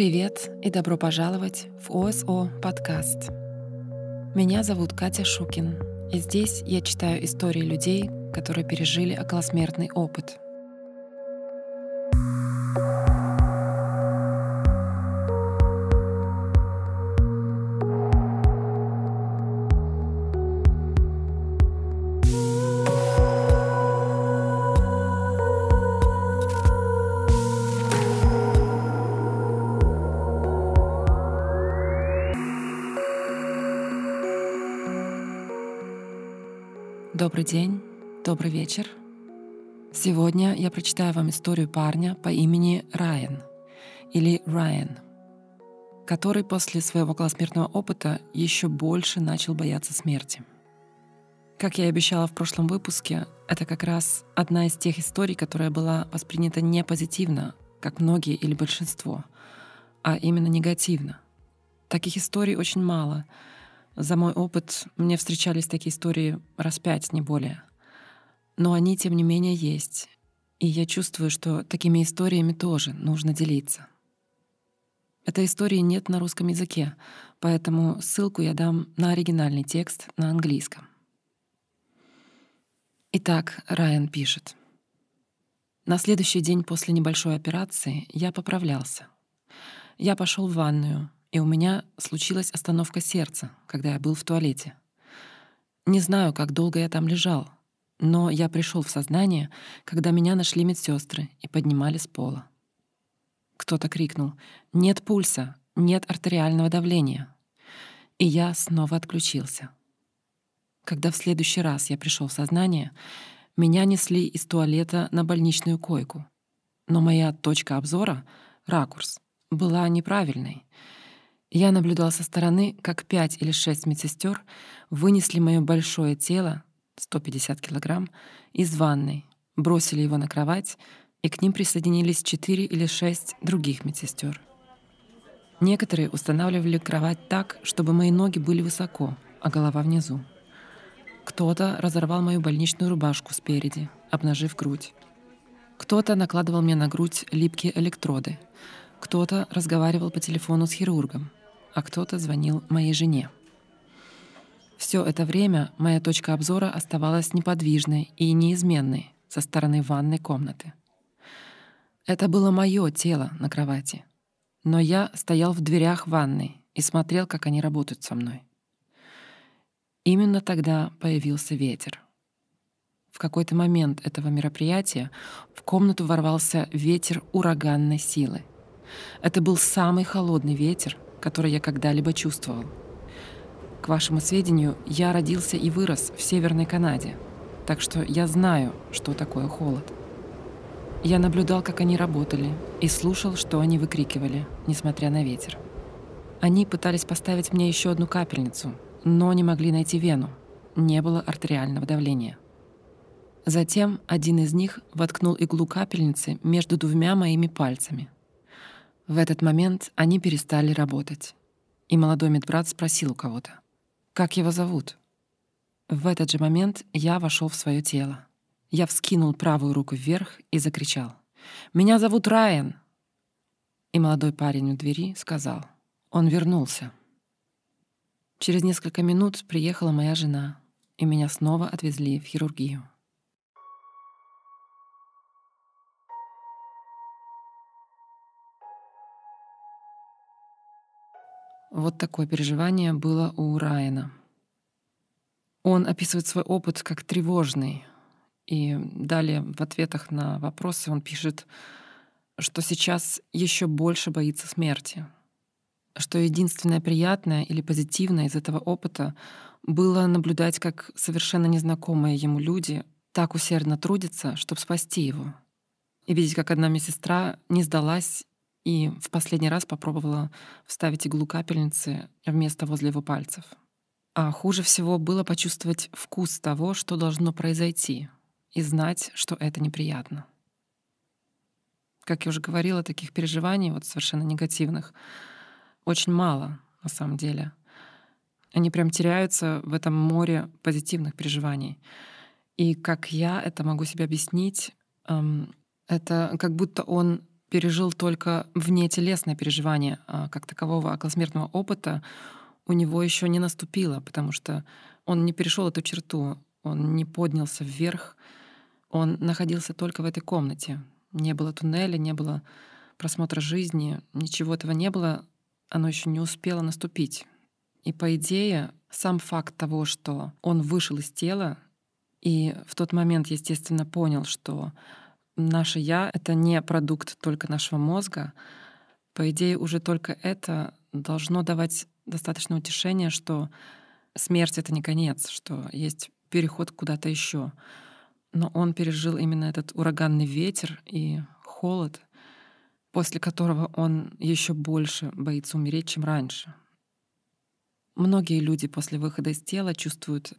Привет и добро пожаловать в ОСО подкаст. Меня зовут Катя Шукин, и здесь я читаю истории людей, которые пережили околосмертный опыт — Добрый день, добрый вечер. Сегодня я прочитаю вам историю парня по имени Райан или Райан, который после своего околосмертного опыта еще больше начал бояться смерти. Как я и обещала в прошлом выпуске, это как раз одна из тех историй, которая была воспринята не позитивно, как многие или большинство, а именно негативно. Таких историй очень мало — за мой опыт мне встречались такие истории раз пять, не более. Но они, тем не менее, есть. И я чувствую, что такими историями тоже нужно делиться. Этой истории нет на русском языке, поэтому ссылку я дам на оригинальный текст на английском. Итак, Райан пишет. На следующий день после небольшой операции я поправлялся. Я пошел в ванную, и у меня случилась остановка сердца, когда я был в туалете. Не знаю, как долго я там лежал, но я пришел в сознание, когда меня нашли медсестры и поднимали с пола. Кто-то крикнул «Нет пульса! Нет артериального давления!» И я снова отключился. Когда в следующий раз я пришел в сознание, меня несли из туалета на больничную койку. Но моя точка обзора, ракурс, была неправильной — я наблюдал со стороны, как пять или шесть медсестер вынесли мое большое тело, 150 килограмм, из ванной, бросили его на кровать, и к ним присоединились четыре или шесть других медсестер. Некоторые устанавливали кровать так, чтобы мои ноги были высоко, а голова внизу. Кто-то разорвал мою больничную рубашку спереди, обнажив грудь. Кто-то накладывал мне на грудь липкие электроды. Кто-то разговаривал по телефону с хирургом а кто-то звонил моей жене. Все это время моя точка обзора оставалась неподвижной и неизменной со стороны ванной комнаты. Это было мое тело на кровати. Но я стоял в дверях ванной и смотрел, как они работают со мной. Именно тогда появился ветер. В какой-то момент этого мероприятия в комнату ворвался ветер ураганной силы. Это был самый холодный ветер, который я когда-либо чувствовал. К вашему сведению, я родился и вырос в Северной Канаде, так что я знаю, что такое холод. Я наблюдал, как они работали, и слушал, что они выкрикивали, несмотря на ветер. Они пытались поставить мне еще одну капельницу, но не могли найти вену. Не было артериального давления. Затем один из них воткнул иглу капельницы между двумя моими пальцами — в этот момент они перестали работать. И молодой медбрат спросил у кого-то, «Как его зовут?» В этот же момент я вошел в свое тело. Я вскинул правую руку вверх и закричал, «Меня зовут Райан!» И молодой парень у двери сказал, «Он вернулся». Через несколько минут приехала моя жена, и меня снова отвезли в хирургию. Вот такое переживание было у Райана. Он описывает свой опыт как тревожный. И далее в ответах на вопросы он пишет, что сейчас еще больше боится смерти. Что единственное приятное или позитивное из этого опыта было наблюдать, как совершенно незнакомые ему люди так усердно трудятся, чтобы спасти его. И видеть, как одна медсестра не сдалась и в последний раз попробовала вставить иглу капельницы вместо возле его пальцев. А хуже всего было почувствовать вкус того, что должно произойти, и знать, что это неприятно. Как я уже говорила, таких переживаний, вот совершенно негативных, очень мало на самом деле. Они прям теряются в этом море позитивных переживаний. И как я это могу себе объяснить, эм, это как будто он пережил только вне телесное переживание, а как такового околосмертного опыта у него еще не наступило, потому что он не перешел эту черту, он не поднялся вверх, он находился только в этой комнате. Не было туннеля, не было просмотра жизни, ничего этого не было, оно еще не успело наступить. И по идее, сам факт того, что он вышел из тела, и в тот момент, естественно, понял, что наше «я» — это не продукт только нашего мозга, по идее, уже только это должно давать достаточно утешения, что смерть — это не конец, что есть переход куда-то еще. Но он пережил именно этот ураганный ветер и холод, после которого он еще больше боится умереть, чем раньше. Многие люди после выхода из тела чувствуют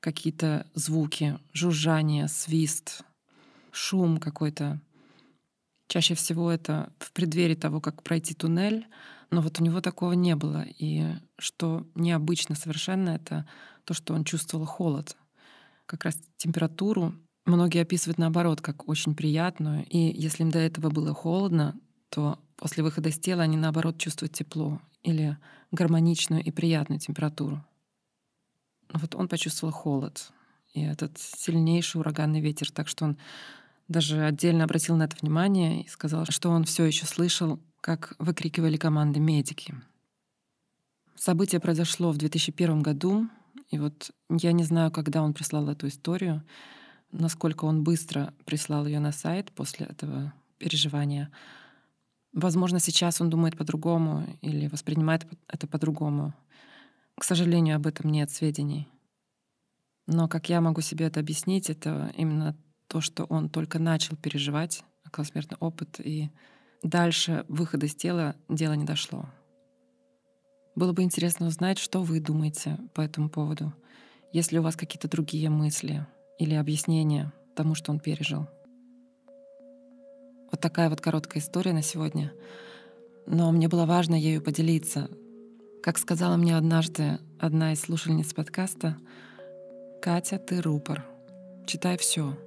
какие-то звуки, жужжание, свист, шум какой-то. Чаще всего это в преддверии того, как пройти туннель, но вот у него такого не было. И что необычно совершенно, это то, что он чувствовал холод. Как раз температуру многие описывают наоборот, как очень приятную. И если им до этого было холодно, то после выхода из тела они наоборот чувствуют тепло или гармоничную и приятную температуру. Вот он почувствовал холод и этот сильнейший ураганный ветер, так что он даже отдельно обратил на это внимание и сказал, что он все еще слышал, как выкрикивали команды медики. Событие произошло в 2001 году, и вот я не знаю, когда он прислал эту историю, насколько он быстро прислал ее на сайт после этого переживания. Возможно, сейчас он думает по-другому или воспринимает это по-другому. К сожалению, об этом нет сведений. Но как я могу себе это объяснить, это именно то, что он только начал переживать околосмертный опыт, и дальше выхода из тела дело не дошло. Было бы интересно узнать, что вы думаете по этому поводу. Есть ли у вас какие-то другие мысли или объяснения тому, что он пережил. Вот такая вот короткая история на сегодня. Но мне было важно ею поделиться. Как сказала мне однажды одна из слушательниц подкаста, «Катя, ты рупор. Читай все.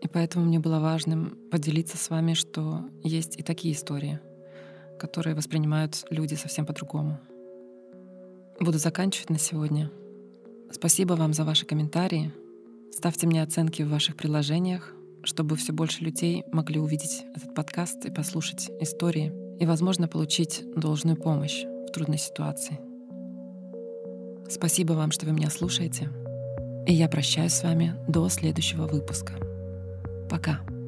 И поэтому мне было важным поделиться с вами, что есть и такие истории, которые воспринимают люди совсем по-другому. Буду заканчивать на сегодня. Спасибо вам за ваши комментарии. Ставьте мне оценки в ваших приложениях, чтобы все больше людей могли увидеть этот подкаст и послушать истории и, возможно, получить должную помощь в трудной ситуации. Спасибо вам, что вы меня слушаете. И я прощаюсь с вами до следующего выпуска. Пока.